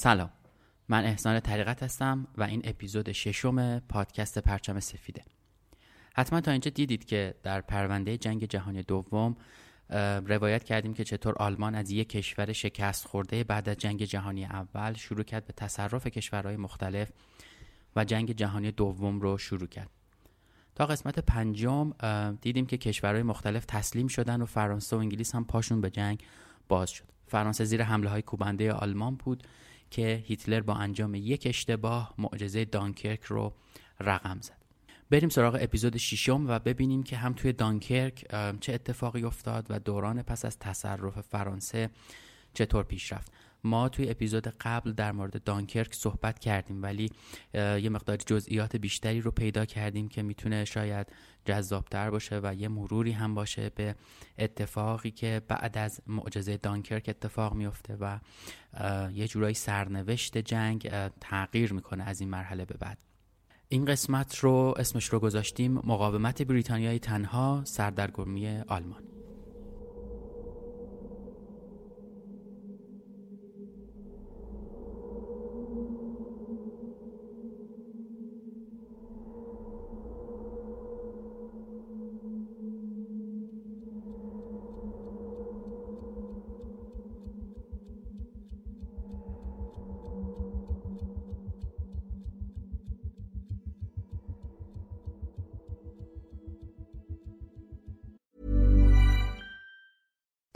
سلام. من احسان طریقت هستم و این اپیزود ششم پادکست پرچم سفیده. حتما تا اینجا دیدید که در پرونده جنگ جهانی دوم روایت کردیم که چطور آلمان از یک کشور شکست خورده بعد از جنگ جهانی اول شروع کرد به تصرف کشورهای مختلف و جنگ جهانی دوم رو شروع کرد. تا قسمت پنجم دیدیم که کشورهای مختلف تسلیم شدن و فرانسه و انگلیس هم پاشون به جنگ باز شد. فرانسه زیر حمله های کوبنده آلمان بود. که هیتلر با انجام یک اشتباه معجزه دانکرک رو رقم زد. بریم سراغ اپیزود ششم و ببینیم که هم توی دانکرک چه اتفاقی افتاد و دوران پس از تصرف فرانسه چطور پیش رفت. ما توی اپیزود قبل در مورد دانکرک صحبت کردیم ولی یه مقدار جزئیات بیشتری رو پیدا کردیم که می‌تونه شاید جذابتر باشه و یه مروری هم باشه به اتفاقی که بعد از معجزه دانکرک اتفاق میفته و یه جورایی سرنوشت جنگ تغییر می‌کنه از این مرحله به بعد. این قسمت رو اسمش رو گذاشتیم مقاومت بریتانیای تنها سردرگمی آلمان.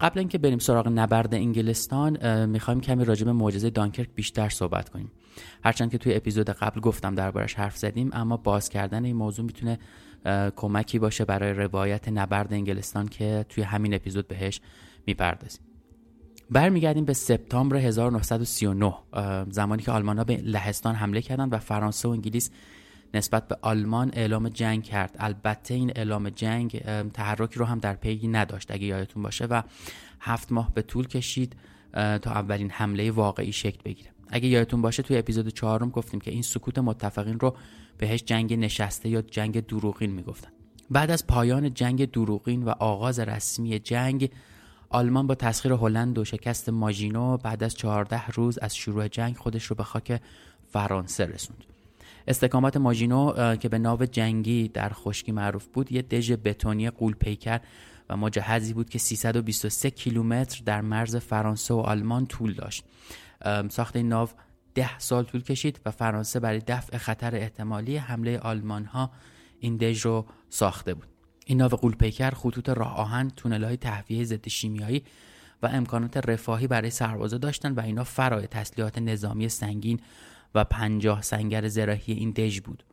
قبل اینکه بریم سراغ نبرد انگلستان می‌خوایم کمی راجع به معجزه دانکرک بیشتر صحبت کنیم. هرچند که توی اپیزود قبل گفتم دربارش حرف زدیم اما باز کردن این موضوع می‌تونه کمکی باشه برای روایت نبرد انگلستان که توی همین اپیزود بهش می‌پردازیم. برمیگردیم به سپتامبر 1939 زمانی که آلمان ها به لهستان حمله کردند و فرانسه و انگلیس نسبت به آلمان اعلام جنگ کرد. البته این اعلام جنگ تحرکی رو هم در پی نداشت اگه یادتون باشه و هفت ماه به طول کشید تا اولین حمله واقعی شکل بگیره. اگه یادتون باشه توی اپیزود چهارم گفتیم که این سکوت متفقین رو بهش جنگ نشسته یا جنگ دروغین می‌گفتن. بعد از پایان جنگ دروغین و آغاز رسمی جنگ آلمان با تسخیر هلند و شکست ماژینو بعد از 14 روز از شروع جنگ خودش رو به خاک فرانسه رسوند. استکامات ماژینو که به ناو جنگی در خشکی معروف بود یه دژ بتونی قول پیکر و مجهزی بود که 323 کیلومتر در مرز فرانسه و آلمان طول داشت. ساخت این ناو ده سال طول کشید و فرانسه برای دفع خطر احتمالی حمله آلمان ها این دژ رو ساخته بود. این ناو قولپیکر خطوط راه آهن های تهویه ضد شیمیایی و امکانات رفاهی برای سربازا داشتند و اینا فرای تسلیحات نظامی سنگین و پنجاه سنگر زراحی این دژ بود.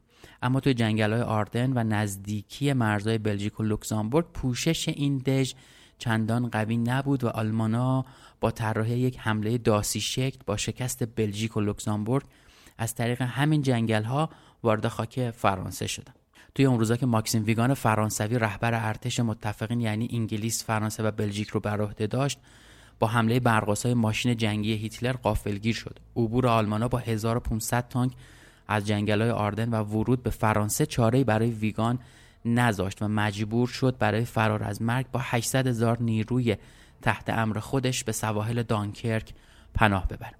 اما توی جنگل های آردن و نزدیکی مرزهای بلژیک و لوکزامبورگ پوشش این دژ چندان قوی نبود و آلمانا با طراحی یک حمله داسی شکل با شکست بلژیک و لوکزامبورگ از طریق همین جنگل ها وارد خاک فرانسه شدند. توی اون روزا که ماکسیم ویگان فرانسوی رهبر ارتش متفقین یعنی انگلیس، فرانسه و بلژیک رو بر عهده داشت با حمله برقاسای ماشین جنگی هیتلر قافلگیر شد. عبور آلمانا با 1500 تانک از جنگل‌های آردن و ورود به فرانسه چاره‌ای برای ویگان نذاشت و مجبور شد برای فرار از مرگ با 800 هزار نیروی تحت امر خودش به سواحل دانکرک پناه ببره.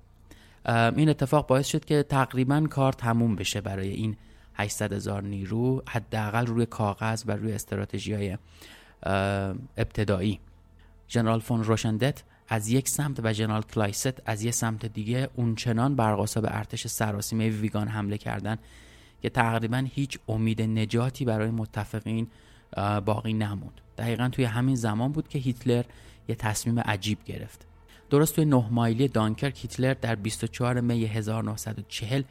این اتفاق باعث شد که تقریبا کار تموم بشه برای این 800 هزار نیرو حداقل روی کاغذ و روی استراتژی های ابتدایی جنرال فون روندشتت از یک سمت و جنرال کلایست از یک سمت دیگه اونچنان برق‌آسا به ارتش سراسیمه ویگان حمله کردن که تقریبا هیچ امید نجاتی برای متفقین باقی نموند. دقیقا توی همین زمان بود که هیتلر یه تصمیم عجیب گرفت. درست توی نه مایلی دانکرک هیتلر در 24 می 1940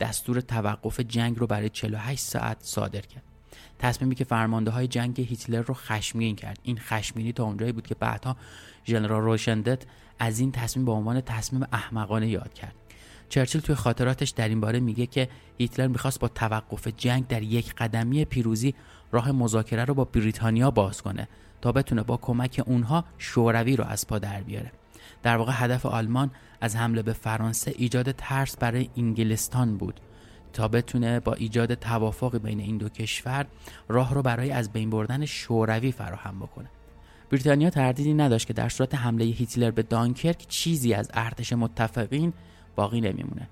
دستور توقف جنگ رو برای 48 ساعت صادر کرد. تصمیمی که فرمانده های جنگ هیتلر رو خشمگین کرد. این خشمگینی تا اونجایی بود که بعدها ژنرال روشندت از این تصمیم به عنوان تصمیم احمقانه یاد کرد. چرچیل توی خاطراتش در این باره میگه که هیتلر می‌خواست با توقف جنگ در یک قدمی پیروزی راه مذاکره رو با بریتانیا باز کنه تا بتونه با کمک اونها شوروی رو از پا در بیاره. در واقع هدف آلمان از حمله به فرانسه ایجاد ترس برای انگلستان بود. تا بتونه با ایجاد توافق بین این دو کشور راه رو برای از بین بردن شوروی فراهم بکنه. بریتانیا تردیدی نداشت که در صورت حمله هیتلر به دانکرک چیزی از ارتش متفقین باقی نمیمونه.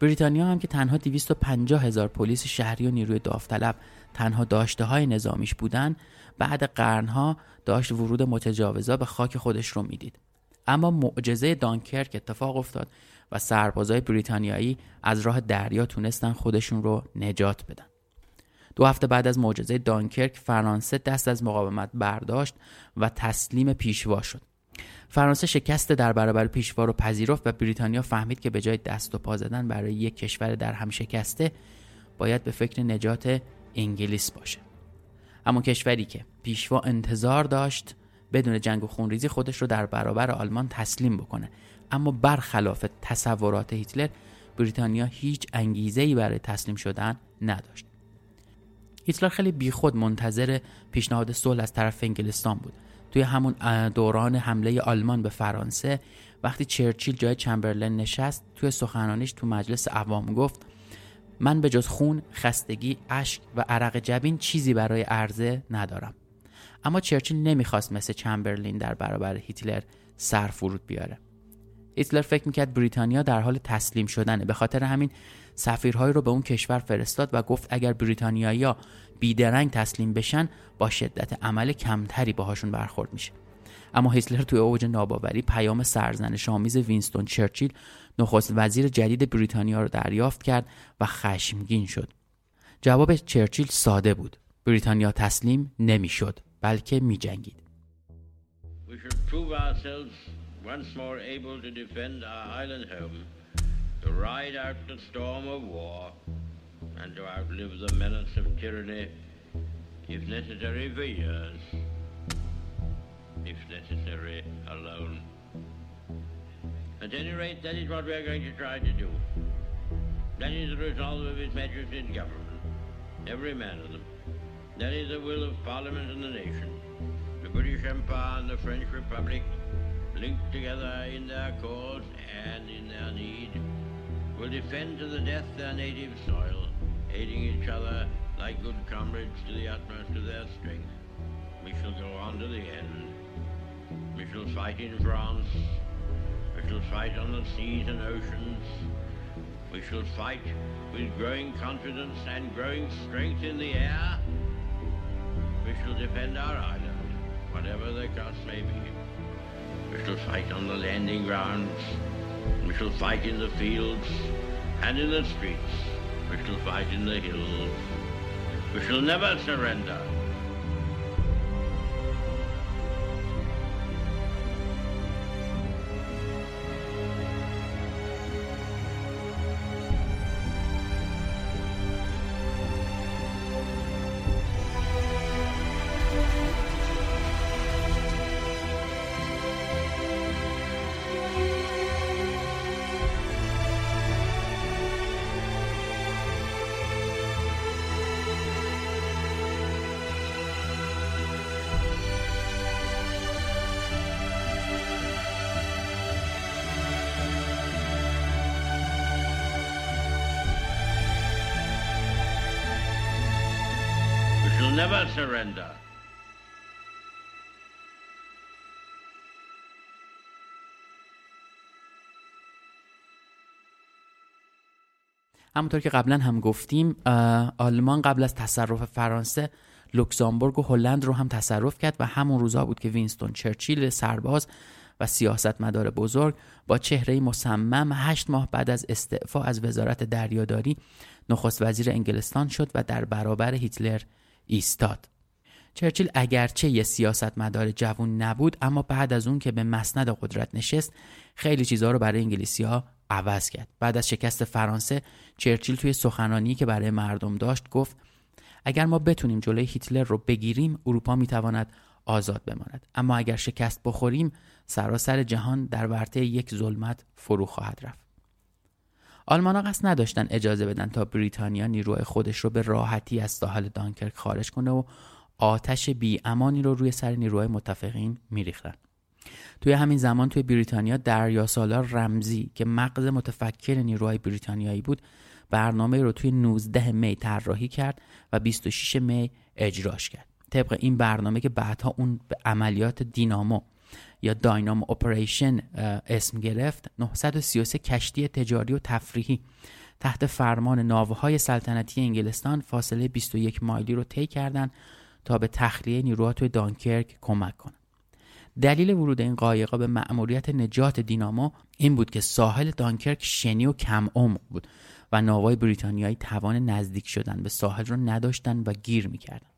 بریتانیا هم که تنها 250 هزار پلیس شهری و نیروی داوطلب تنها داشته های نظامیش بودن بعد قرنها داشت ورود متجاوزا به خاک خودش رو می‌دید. اما معجزه دانکرک اتفاق افتاد و سربازای بریتانیایی از راه دریا تونستن خودشون رو نجات بدن. دو هفته بعد از معجزه دانکرک فرانسه دست از مقاومت برداشت و تسلیم پیشوا شد. فرانسه شکست در برابر پیشوا رو پذیرفت و بریتانیا فهمید که به جای دست و پا زدن برای یک کشور در هم شکسته باید به فکر نجات انگلیس باشه. اما کشوری که پیشوا انتظار داشت بدون جنگ و خونریزی خودش رو در برابر آلمان تسلیم بکنه. اما برخلاف تصورات هیتلر بریتانیا هیچ انگیزه ای برای تسلیم شدن نداشت. هیتلر خیلی بیخود منتظر پیشنهاد صلح از طرف انگلستان بود. توی همون دوران حمله آلمان به فرانسه وقتی چرچیل جای چمبرلن نشست توی سخنانیش تو مجلس عوام گفت من به جز خون، خستگی، اشک و عرق جبین چیزی برای عرضه ندارم. اما چرچیل نمی‌خواست مثل چمبرلین در برابر هیتلر سر فرود بیاره. هیتلر فکر می‌کرد بریتانیا در حال تسلیم شدنه. به خاطر همین سفیرهایی رو به اون کشور فرستاد و گفت اگر بریتانیایی‌ها بیدرنگ تسلیم بشن با شدت عمل کمتری باهاشون برخورد میشه. اما هیتلر توی اوج ناباوری پیام سرزنش آمیز وینستون چرچیل نخست وزیر جدید بریتانیا رو دریافت کرد و خشمگین شد. جواب چرچیل ساده بود. بریتانیا تسلیم نمی‌شد بلکه می once more able to defend our island home, to ride out the storm of war, and to outlive the menace of tyranny, if necessary for years, if necessary alone. At any rate, that is what we are going to try to do. That is the resolve of His Majesty's government, every man of them. That is the will of Parliament and the nation, the British Empire and the French Republic, linked together in their cause and in their need, will defend to the death their native soil, aiding each other like good comrades to the utmost of their strength. We shall go on to the end. We shall fight in France. We shall fight on the seas and oceans. We shall fight with growing confidence and growing strength in the air. We shall defend our island, whatever the cost may be. We shall fight on the landing grounds. We shall fight in the fields and in the streets. We shall fight in the hills. We shall never surrender. Never surrender. همونطور که قبلا هم گفتیم آلمان قبل از تصرف فرانسه لوکزامبورگ و هلند رو هم تصرف کرد و همون روزا بود که وینستون چرچیل سرباز و سیاستمدار بزرگ با چهره مصمم هشت ماه بعد از استعفا از وزارت دریاداری نخست وزیر انگلستان شد و در برابر هیتلر ایستاد. چرچیل اگرچه یه سیاستمدار جوون نبود اما بعد از اون که به مسند قدرت نشست خیلی چیزها رو برای انگلیسی ها عوض کرد. بعد از شکست فرانسه چرچیل توی سخنرانی که برای مردم داشت گفت اگر ما بتونیم جلوی هیتلر رو بگیریم اروپا می‌تواند آزاد بماند. اما اگر شکست بخوریم سراسر جهان در ورطه یک ظلمت فرو خواهد رفت. آلمان ها قصد نداشتن اجازه بدن تا بریتانیا نیروی خودش رو به راحتی از ساحل دانکرک خارج کنه و آتش بی امانی رو روی سر نیروهای متفقین میریختن. توی همین زمان توی بریتانیا دریا سالار رمزی که مغز متفکر نیروهای بریتانیایی بود برنامه رو توی 19 می طراحی کرد و 26 می اجراش کرد. طبق این برنامه که بعدها اون به عملیات دینامو یا داینامو اپریشن اسم گرفت. 933 کشتی تجاری و تفریحی. تحت فرمان ناوهای سلطنتی انگلستان فاصله 21 مایلی رو طی کردند تا به تخلیه نیروها توی دانکرک کمک کنند. دلیل ورود این قایقا به مأموریت نجات دینامو این بود که ساحل دانکرک شنی و کم عمق بود و ناوهای بریتانیایی توان نزدیک شدن به ساحل رو نداشتن و گیر می‌کردن.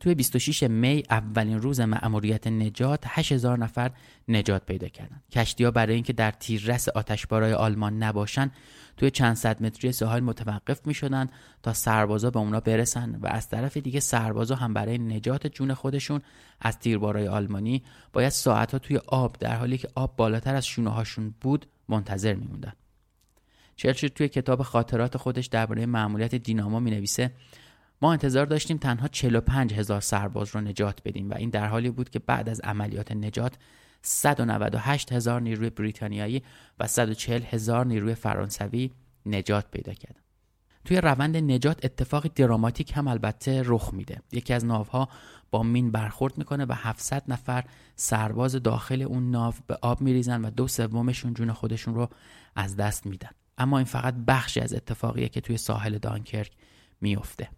توی 26 می اولین روز مأموریت نجات 8000 نفر نجات پیدا کردن. کشتی ها برای اینکه در تیررس آتشبارای آلمان نباشن توی چند صد متری ساحل متوقف می شدن تا سربازا به اونا برسن و از طرف دیگه سربازا هم برای نجات جون خودشون از تیربارای آلمانی باید ساعتها توی آب در حالی که آب بالاتر از شونه هاشون بود منتظر میموندن. چرچیل توی کتاب خاطرات خودش درباره مأموریت دینامو می نویسه ما انتظار داشتیم تنها 45 هزار سرباز رو نجات بدیم و این در حالی بود که بعد از عملیات نجات 198 هزار نیروی بریتانیایی و 140 هزار نیروی فرانسوی نجات پیدا کردن. توی روند نجات اتفاقی دراماتیک هم البته رخ میده. یکی از ناوها با مین برخورد می‌کنه و 700 نفر سرباز داخل اون ناو به آب میریزن و دو سومشون جون خودشون رو از دست میدن. اما این فقط بخشی از اتفاقیه که توی ساحل دانکرک میفته.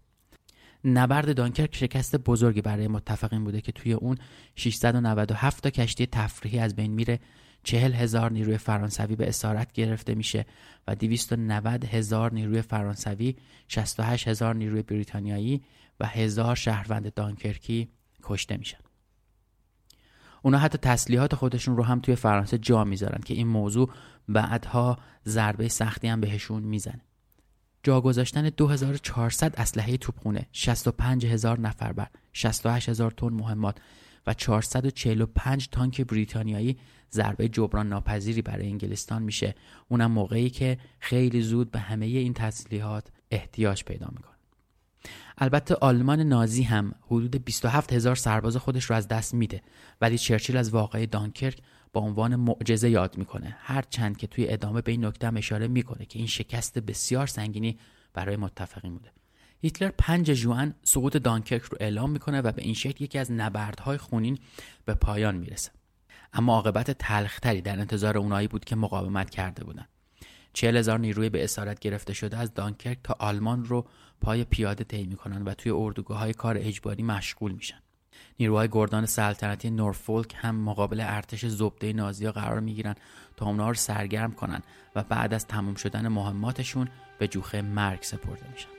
نبرد دانکرک شکست بزرگی برای متفقین بوده که توی اون 697 تا کشتی تفریحی از بین میره. 40 هزار نیروی فرانسوی به اسارت گرفته میشه و 290 هزار نیروی فرانسوی 68 هزار نیروی بریتانیایی و هزار شهروند دانکرکی کشته میشن. اونا حتی تسلیحات خودشون رو هم توی فرانسه جا می‌ذارن که این موضوع بعدها ضربه سختی هم بهشون می‌زنه. جا گذاشتن 2400 اسلحه توپخونه 65 هزار نفر بر 68 هزار تن مهمات و 445 تانک بریتانیایی ضربه جبران ناپذیری برای انگلستان میشه. اونم موقعی که خیلی زود به همه این تسلیحات احتیاج پیدا می‌کنه. البته آلمان نازی هم حدود 27 هزار سرباز خودش رو از دست میده ولی چرچیل از واقعه دانکرک با عنوان معجزه یاد می‌کنه. هر چند که توی ادامه به این نکته اشاره می‌کنه که این شکست بسیار سنگینی برای متفقین بوده. هیتلر 5 ژوئن سقوط دانکرک رو اعلام می‌کنه و به این شکل یکی از نبردهای خونین به پایان می‌رسه. اما عاقبت تلختری در انتظار اونایی بود که مقاومت کرده بودند. چهل هزار نیروی به اسارت گرفته شده از دانکرک تا آلمان رو پای پیاده طی می‌کنن و توی اردوگاه های کار اجباری مشغول میشن. نیروهای گردان سلطنتی نورفولک هم مقابل ارتش زبده نازیا قرار می‌گیرن تا اونها رو سرگرم کنن و بعد از تموم شدن مهماتشون به جوخه مرگ سپرده میشن.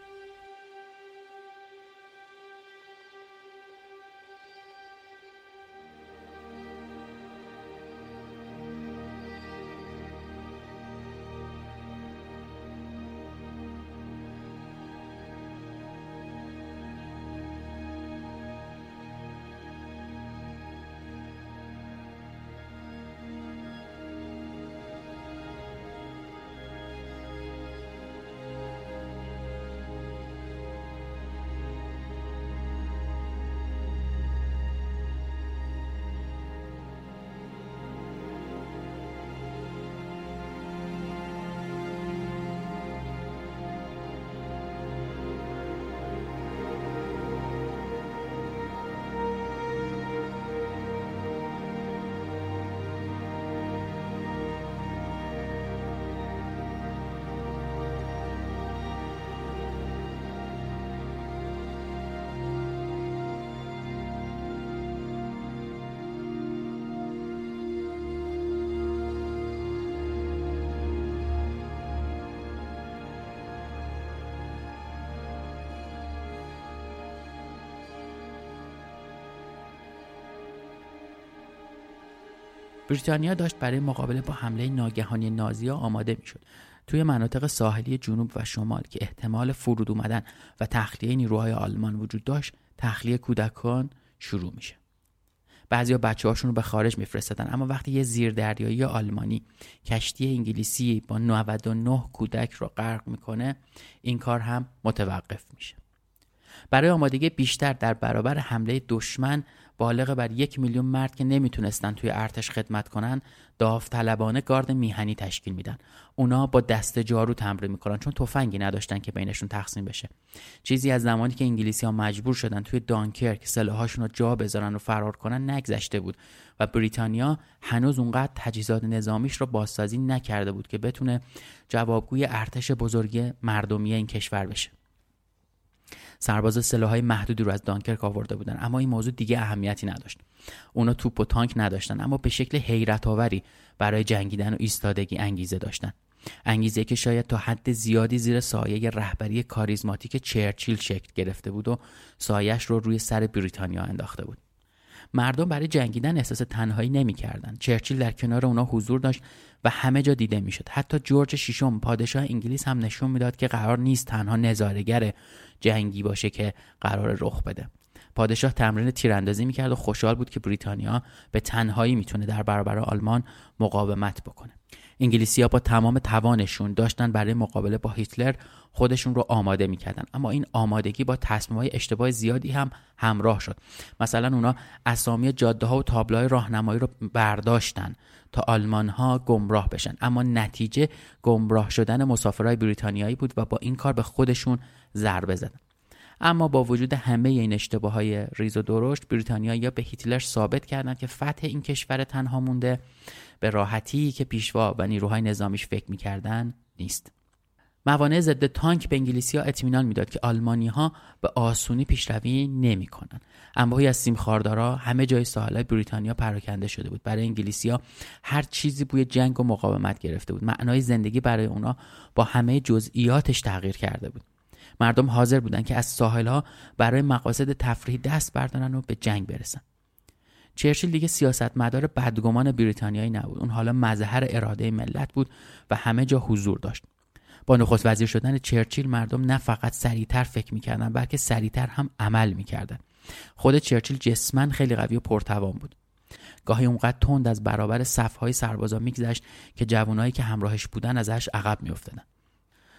بریتانیا داشت برای مقابله با حمله ناگهانی نازیا آماده می‌شد. توی مناطق ساحلی جنوب و شمال که احتمال فرود اومدن و تخلیه نیروهای آلمان وجود داشت تخلیه کودکان شروع میشه. بعضیا بچه هاشون رو به خارج میفرستادن اما وقتی یه زیردریایی آلمانی کشتی انگلیسی با 99 کودک رو غرق می‌کنه این کار هم متوقف میشه. برای آمادگی بیشتر در برابر حمله دشمن بالغ بر یک میلیون مرد که نمی‌تونستن توی ارتش خدمت کنن داوطلبانه گارد میهنی تشکیل میدن. اونا با دست جارو تمرین می‌کنن چون تفنگی نداشتن که بینشون تقسیم بشه. چیزی از زمانی که انگلیسی ها مجبور شدن توی دانکرک سلاحاشون رو جا بذارن و فرار کنن نگذشته بود و بریتانیا هنوز اونقدر تجهیزات نظامیش رو بازسازی نکرده بود که بتونه جوابگوی ارتش بزرگ مردمی این کشور بشه. سرباز سلاحهای محدودی رو از دانکرک آورده بودن. اما این موضوع دیگه اهمیتی نداشت. اونا توپ و تانک نداشتن اما به شکل حیرت آوری برای جنگیدن و ایستادگی انگیزه داشتن. انگیزه که شاید تا حد زیادی زیر سایه رهبری کاریزماتیک چرچیل شکل گرفته بود و سایش رو روی سر بریتانیا انداخته بود. مردم برای جنگیدن احساس تنهایی نمی‌کردند. چرچیل در کنار اونا حضور داشت و همه جا دیده می‌شد. حتی جورج ششم پادشاه انگلیس هم نشون می‌داد که قرار نیست تنها نظارگر جنگی باشه که قرار رخ بده. پادشاه تمرین تیراندازی می‌کرد و خوشحال بود که بریتانیا به تنهایی می‌تونه در برابر آلمان مقاومت بکنه. انگلیسی ها با تمام توانشون داشتن برای مقابله با هیتلر خودشون رو آماده می‌کردن. اما این آمادگی با تصمیم های اشتباه زیادی هم همراه شد. مثلا اونا اسامی جاده ها و تابلوهای راهنمایی رو برداشتن. تا آلمان ها گمراه بشن. اما نتیجه گمراه شدن مسافرهای بریتانیایی بود و با این کار به خودشون ضربه زدن. اما با وجود همه این اشتباه های ریز و درشت بریتانیا یا به هیتلر ثابت کردند که فتح این کشور تنها مونده. به راحتی که پیشوا و نیروهای نظامیش فکر می‌کردن نیست. موانع ضد تانک به انگلیسی ها اطمینان می‌داد که آلمانی ها به آسونی پیشروی نمی‌کنن انباهی از سیم خاردارا همه جای ساحل بریتانیا پراکنده شده بود. برای انگلیسی ها هر چیزی بوی جنگ و مقاومت گرفته بود. معنای زندگی برای اونا با همه جزئیاتش تغییر کرده بود. مردم حاضر بودند که از ساحل ها برای مقاصد تفریحی دست بردارن و به جنگ برسن. چرچیل دیگه سیاستمدار بدگمان بریتانیایی نبود. اون حالا مظهر اراده ملت بود و همه جا حضور داشت. با نخست وزیر شدن چرچیل مردم نه فقط سریعتر فکر می‌کردن بلکه سریعتر هم عمل می‌کردن. خود چرچیل جسمن خیلی قوی و پرتوان بود. گاهی اونقدر تند از برابر صفهای سربازا میگذشت که جوانایی که همراهش بودن ازش عقب میافتادن.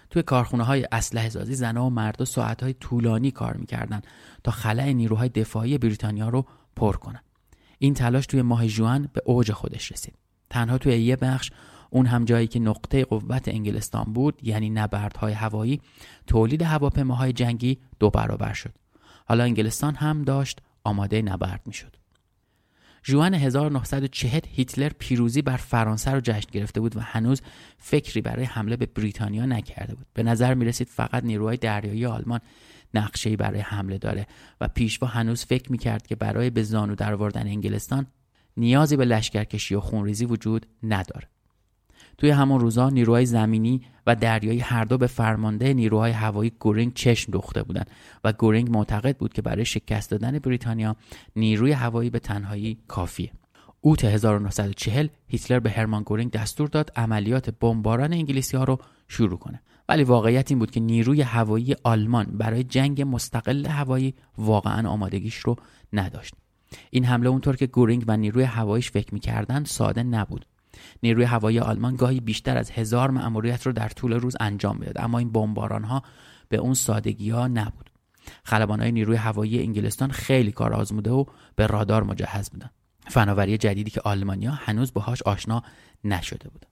توی کارخونه های اسلحه سازی زنها و مردا ساعت های طولانی کار می‌کردن تا خلع نیروهای دفاعی بریتانیا رو پر کنن. این تلاش توی ماه جوان به اوج خودش رسید. تنها توی یه بخش اون هم جایی که نقطه قوت انگلستان بود یعنی نبردهای هوایی تولید هواپیماهای جنگی دو برابر شد. حالا انگلستان هم داشت آماده نبرد می‌شد. جوان 1940 هیتلر پیروزی بر فرانسه رو جشن گرفته بود و هنوز فکری برای حمله به بریتانیا نکرده بود. به نظر می رسید فقط نیروهای دریایی آلمان نقشه‌ای برای حمله داره و پیشوا هنوز فکر می کرد که برای به زانو دروردن انگلستان نیازی به لشکرکشی و خونریزی وجود نداره. توی همون روزا نیروهای زمینی و دریایی هر دو به فرمانده نیروهای هوایی گورینگ چشم دوخته بودند و گورینگ معتقد بود که برای شکست دادن بریتانیا نیروی هوایی به تنهایی کافیه. اوت 1940 هیتلر به هرمان گورینگ دستور داد عملیات بمباران انگلیسی ها رو شروع کنه. ولی واقعیت این بود که نیروی هوایی آلمان برای جنگ مستقل هوایی واقعا آمادگیش رو نداشت. این حمله اونطور که گورینگ و نیروی هواییش فکر می‌کردن ساده نبود. نیروی هوایی آلمان گاهی بیشتر از هزار مأموریت رو در طول روز انجام می‌داد اما این بمباران ها به اون سادگی ها نبود. خلبان های نیروی هوایی انگلستان خیلی کار آزموده و به رادار مجهز بودن فناوری جدیدی که آلمانیا هنوز باهاش آشنا نشده بود.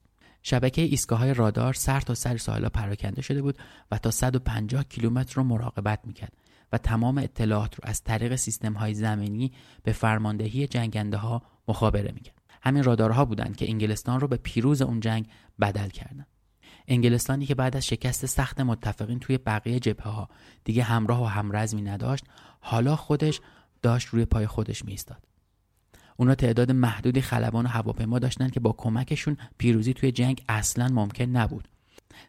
شبکه ایستگاه های رادار سر تا سر ساحل پراکنده شده بود و تا 150 کیلومتر رو مراقبت می‌کرد و تمام اطلاعات رو از طریق سیستم های زمینی به فرماندهی جنگنده ها مخابره می‌کرد. همین رادارها بودند که انگلستان رو به پیروز اون جنگ بدل کردند. انگلستانی که بعد از شکست سخت متفقین توی بقیه جبهه ها دیگه همراه و همرزمی نداشت حالا خودش داشت روی پای خودش میستاد اونا تعداد محدودی خلبان و هواپیما داشتن که با کمکشون پیروزی توی جنگ اصلا ممکن نبود.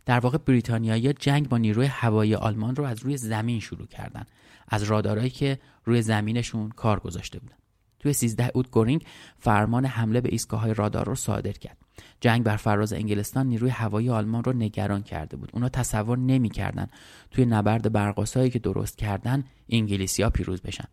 در واقع بریتانیایی جنگ با نیروی هوایی آلمان رو از روی زمین شروع کردن از رادارهایی که روی زمینشون کار گذاشته بودن. توی 13 اوت گورینگ فرمان حمله به ایستگاه های رادار رو صادر کرد. جنگ بر فراز انگلستان نیروی هوایی آلمان رو نگران کرده بود. اونا تصور نمی‌کردن توی نبرد برقاسایی که درست کردن انگلیسیا پیروز بشن.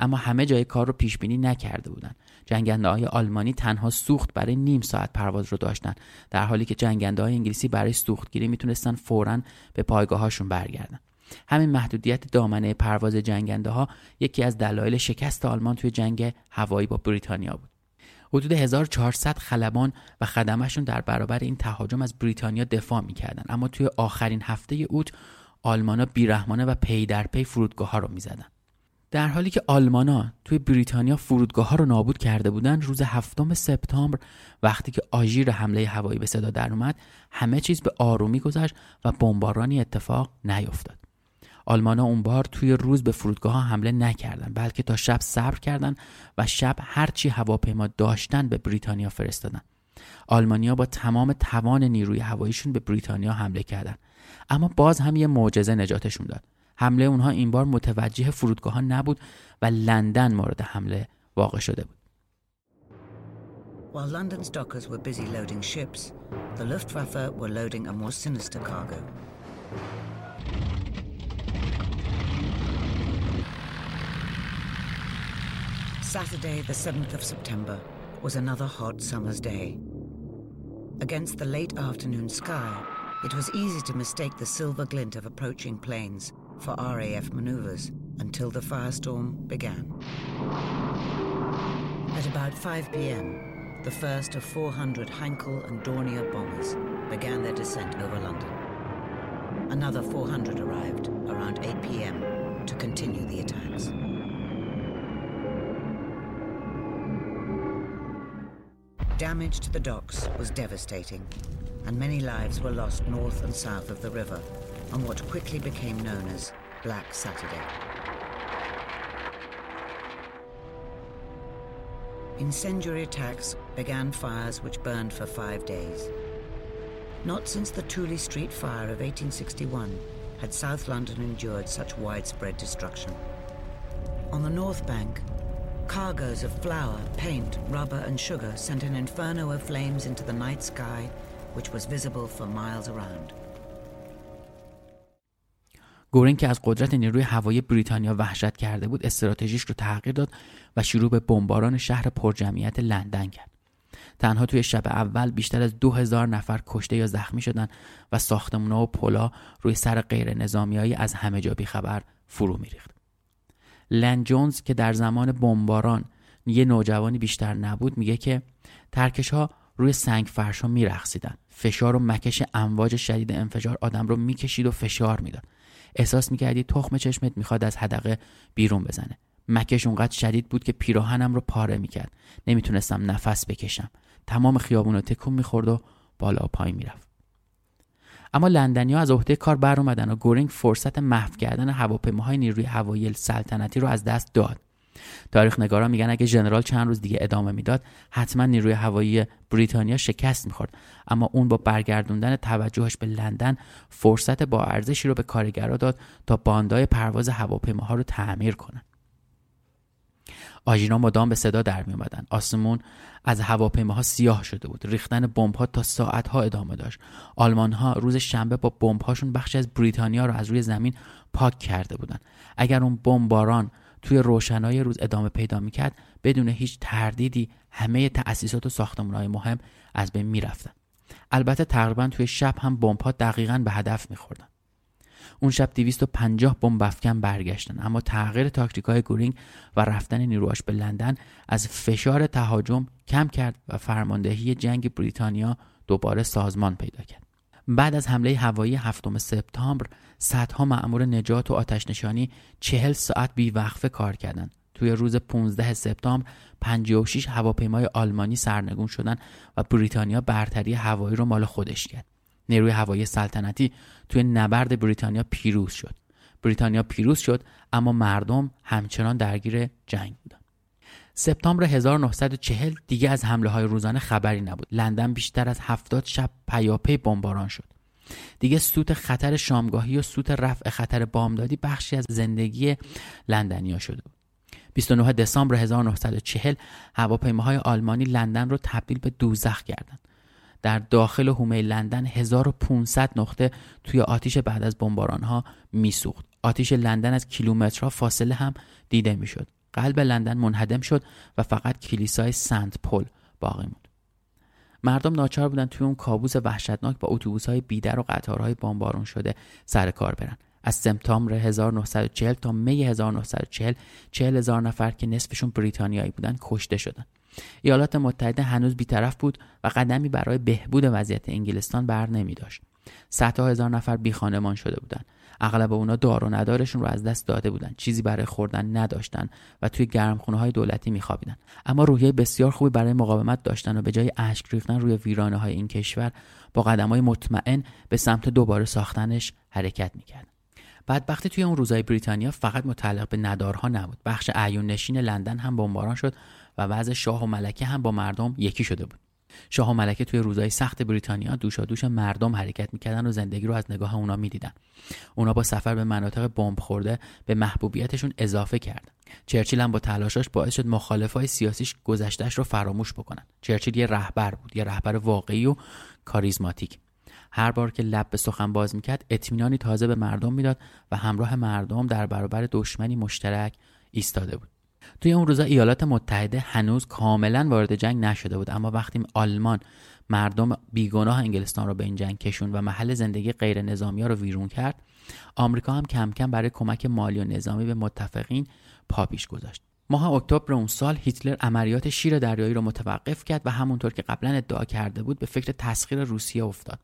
اما همه جای کار رو پیش بینی نکرده بودن. جنگنده های آلمانی تنها سوخت برای نیم ساعت پرواز رو داشتن. در حالی که جنگنده های انگلیسی برای سوختگیری می‌تونستن فورا به پایگاه هاشون برگردن. همین محدودیت دامنه پرواز جنگنده ها یکی از دلایل شکست آلمان توی جنگ هوایی با بریتانیا بود. حدود 1400 خلبان و خدمشون در برابر این تهاجم از بریتانیا دفاع می‌کردن. اما توی آخرین هفته اوت آلمانا بیرحمانه و پی در پی فرودگاه ها رو می‌زدن. در حالی که آلمانا توی بریتانیا فرودگاه ها رو نابود کرده بودن روز هفتم سپتامبر وقتی که آژیر حمله هوایی به صدا در اومد همه چیز به آرومی گذشت و بمبارانی اتفاق نیفتاد آلمان اون بار توی روز به فرودگاه ها حمله نکردن بلکه تا شب صبر کردند و شب هرچی هواپیما داشتن به بریتانیا فرستادن. آلمانیا با تمام توان نیروی هواییشون به بریتانیا حمله کردند اما باز هم یه معجزه نجاتشون داد. حمله اونها این بار متوجه فرودگاه ها نبود و لندن مورد حمله واقع شده بود. While London's dockers were busy loading ships, the Luftwaffe were loading a more sinister cargo. Saturday, the 7th of September, was another hot summer's day. Against the late afternoon sky, it was easy to mistake the silver glint of approaching planes for RAF maneuvers until the firestorm began. At about 5 p.m., the first of 400 Heinkel and Dornier bombers began their descent over London. Another 400 arrived around 8 p.m. to continue the attacks. Damage to the docks was devastating, and many lives were lost north and south of the river on what quickly became known as Black Saturday. Incendiary attacks began fires which burned for five days. Not since the Tooley Street fire of 1861 had South London endured such widespread destruction. On the North Bank, Cargoes of flour, paint, rubber, and sugar sent an inferno of flames into the night sky, which was visible for miles around. گورینگ که از قدرت نیروی هوایی بریتانیا وحشت کرده بود استراتژیش رو تغییر داد و شروع به بمباران شهر پرجمعیت لندن کرد تنها توی شب اول بیشتر از دو هزار نفر کشته یا زخمی شدن و ساختمونا و پلا روی سر غیر نظامیایی از همه جا بیخبر فرو میریخت. لند جونز که در زمان بمباران یه نوجوانی بیشتر نبود میگه که ترکش ها روی سنگ فرش ها میرخصیدن فشار و مکش امواج شدید انفجار آدم رو می‌کشید و فشار می‌داد. احساس می‌کردی تخم چشمت می‌خواد از حدقه بیرون بزنه. مکش اونقدر شدید بود که پیراهنم رو پاره می‌کرد. نمی‌تونستم نفس بکشم. تمام خیابون رو تکون می‌خورد و بالا و پایین می‌رفت. اما لندنیا از عهده کار بر اومدن و گورینگ فرصت محو کردن هواپیماهای نیروی هوایی سلطنتی رو از دست داد. تاریخ نگارا میگن اگه ژنرال چند روز دیگه ادامه می‌داد حتما نیروی هوایی بریتانیا شکست می‌خورد. اما اون با برگردوندن توجهش به لندن فرصت با ارزشی رو به کارگرا داد تا باندای پرواز هواپیماها رو تعمیر کنن آژینا مدام به صدا در می اومدن. آسمون از هواپیماها سیاه شده بود. ریختن بمبها تا ساعتها ادامه داشت. آلمان ها روز شنبه با بمبهاشون بخشی از بریتانیا رو از روی زمین پاک کرده بودن اگر اون بمباران توی روشنای روز ادامه پیدا می‌کرد بدون هیچ تردیدی همه تأسیسات و ساختمانهای مهم از بین می‌رفتن البته تقریبا توی شب هم بمبها دقیقا به هدف میخوردن. اون شب 250 بمب افکن برگشتن. اما تغییر تاکتیک های گورینگ و رفتن نیروهاش به لندن از فشار تهاجم کم کرد و فرماندهی جنگ بریتانیا دوباره سازمان پیدا کرد. بعد از حمله هوایی هفتم سپتامبر صدها مأمور نجات و آتش نشانی چهل ساعت بیوقفه کار کردند. توی روز 15 سپتامبر 56 هواپیمای آلمانی سرنگون شدن و بریتانیا برتری هوایی رو مال خودش کرد. نیروی هوایی سلطنتی توی نبرد بریتانیا پیروز شد. بریتانیا پیروز شد اما مردم همچنان درگیر جنگ بودن. سپتامبر 1940 دیگه از حمله های روزانه خبری نبود. لندن بیشتر از 70 شب پیاپی بمباران شد. دیگه سوت خطر شامگاهی و سوت رفع خطر بامدادی بخشی از زندگی لندنیا شده بود. 29 دسامبر 1940 هواپیماهای آلمانی لندن رو تبدیل به دوزخ کردند. در داخل حومه لندن 1500 نقطه توی آتیش بعد از بمباران ها میسوخت. آتیش لندن از کیلومترها فاصله هم دیده می‌شد. قلب لندن منهدم شد و فقط کلیسای سنت پل باقی موند. مردم ناچار بودن توی اون کابوس وحشتناک با اتوبوس های بیدر و قطارهای بمبارون شده سر کار برن. از سپتامبر 1940 تا می 1940 40 هزار نفر که نصفشون بریتانیایی بودن کشته شدن. ایالات متحده هنوز بیطرف بود و قدمی برای بهبود وضعیت انگلستان بر نمی داشت. صدها هزار نفر بی خانمان شده بودند. اغلب اونا دار و ندارشون رو از دست داده بودن چیزی برای خوردن نداشتن و توی گرمخونه های دولتی میخوابیدن اما روحیه بسیار خوبی برای مقاومت داشتن و به جای اشک ریختن روی ویرانه های این کشور با قدم های مطمئن به سمت دوباره ساختنش حرکت می‌کرد بدبختی توی اون روزای بریتانیا فقط متعلق به ندارها نبود بخش عیون نشین لندن هم بمباران شد و وضع شاه و ملکه هم با مردم یکی شده بود. شاه و ملکه توی روزهای سخت بریتانیا دوشا دوش مردم حرکت می‌کردن و زندگی رو از نگاه اونا می‌دیدن. اونا با سفر به مناطق بمب خورده به محبوبیتشون اضافه کردن چرچیل هم با تلاشاش باعث شد مخالفای سیاسیش گذشتهش رو فراموش بکنن. چرچیل یه رهبر بود یه رهبر واقعی و کاریزماتیک. هر بار که لب به سخن باز می‌کرد اطمینانی تازه به مردم می‌داد و همراه مردم در برابر دشمنی مشترک ایستاده بود. توی اون روزا ایالات متحده هنوز کاملا وارد جنگ نشده بود. اما وقتی آلمان مردم بیگناه انگلستان رو به این جنگ کشون و محل زندگی غیر نظامی ها رو ویرون کرد آمریکا هم کم کم برای کمک مالی و نظامی به متفقین پا پیش گذاشت. ماه اکتبر اون سال هیتلر عملیات شیر دریایی رو متوقف کرد و همونطور که قبلا ادعا کرده بود به فکر تسخیر روسیه افتاد.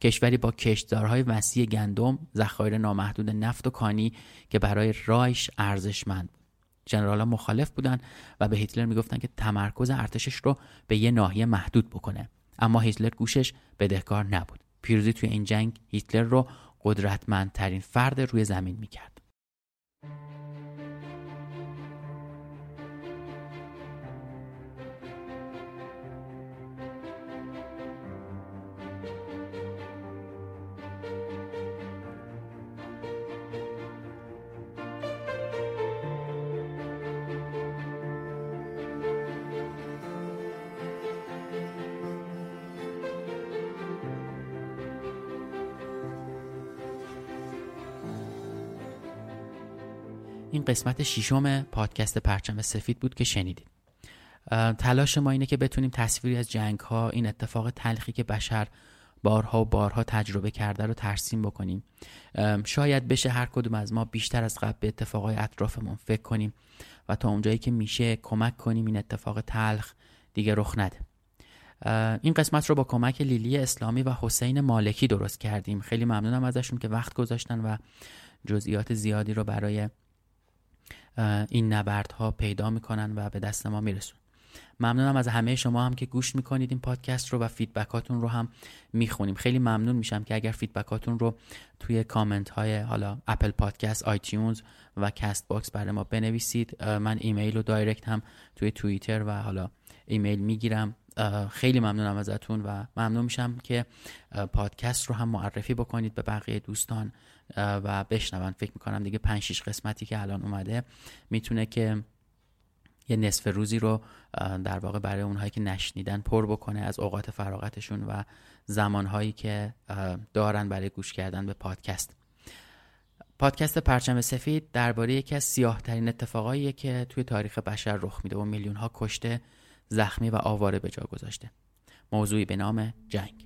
کشوری با کشتزارهای وسیع گندم ذخایر نامحدود نفت و کانی که برای رایش ارزشمند جنرال مخالف بودن و به هیتلر می‌گفتن که تمرکز ارتشش رو به یه ناحیه محدود بکنه. اما هیتلر گوشش بدهکار نبود. پیروزی توی این جنگ هیتلر رو قدرتمندترین فرد روی زمین می‌کرد. قسمت ششم پادکست پرچم سفید بود که شنیدید. تلاش ما اینه که بتونیم تصویری از جنگ ها این اتفاق تلخی که بشر بارها و بارها تجربه کرده رو ترسیم بکنیم. شاید بشه هر کدوم از ما بیشتر از قبل به اتفاقای اطرافمون فکر کنیم و تا اونجایی که میشه کمک کنیم این اتفاق تلخ دیگه رخ نده. این قسمت رو با کمک لیلی اسلامی و حسین مالکی درست کردیم. خیلی ممنونم ازشون که وقت گذاشتن و جزئیات زیادی رو برای این نبردها پیدا می‌کنن و به دست ما میرسونن. ممنونم از همه شما هم که گوش می‌کنید این پادکست رو و feedback اتون رو هم می‌خونیم. خیلی ممنون میشم که اگر feedback اتون رو توی کامنت های حالا اپل پادکست آیتیونز و کست باکس برای ما بنویسید. من ایمیل و direct هم توی توییتر و حالا ایمیل می‌گیرم. خیلی ممنونم ازتون و ممنون میشم که پادکست رو هم معرفی بکنید به بقیه دوستان. و بشنون. فکر می‌کنم دیگه 5 6 قسمتی که الان اومده می‌تونه که یه نصف روزی رو در واقع برای اونهایی که نشنیدن پر بکنه از اوقات فراغتشون و زمانهایی که دارن برای گوش کردن به پادکست. پادکست پرچم سفید درباره یکی از سیاه ترین که توی تاریخ بشر رخ میده و میلیون ها کشته زخمی و آواره به جا گذاشته. موضوعی به نام جنگ.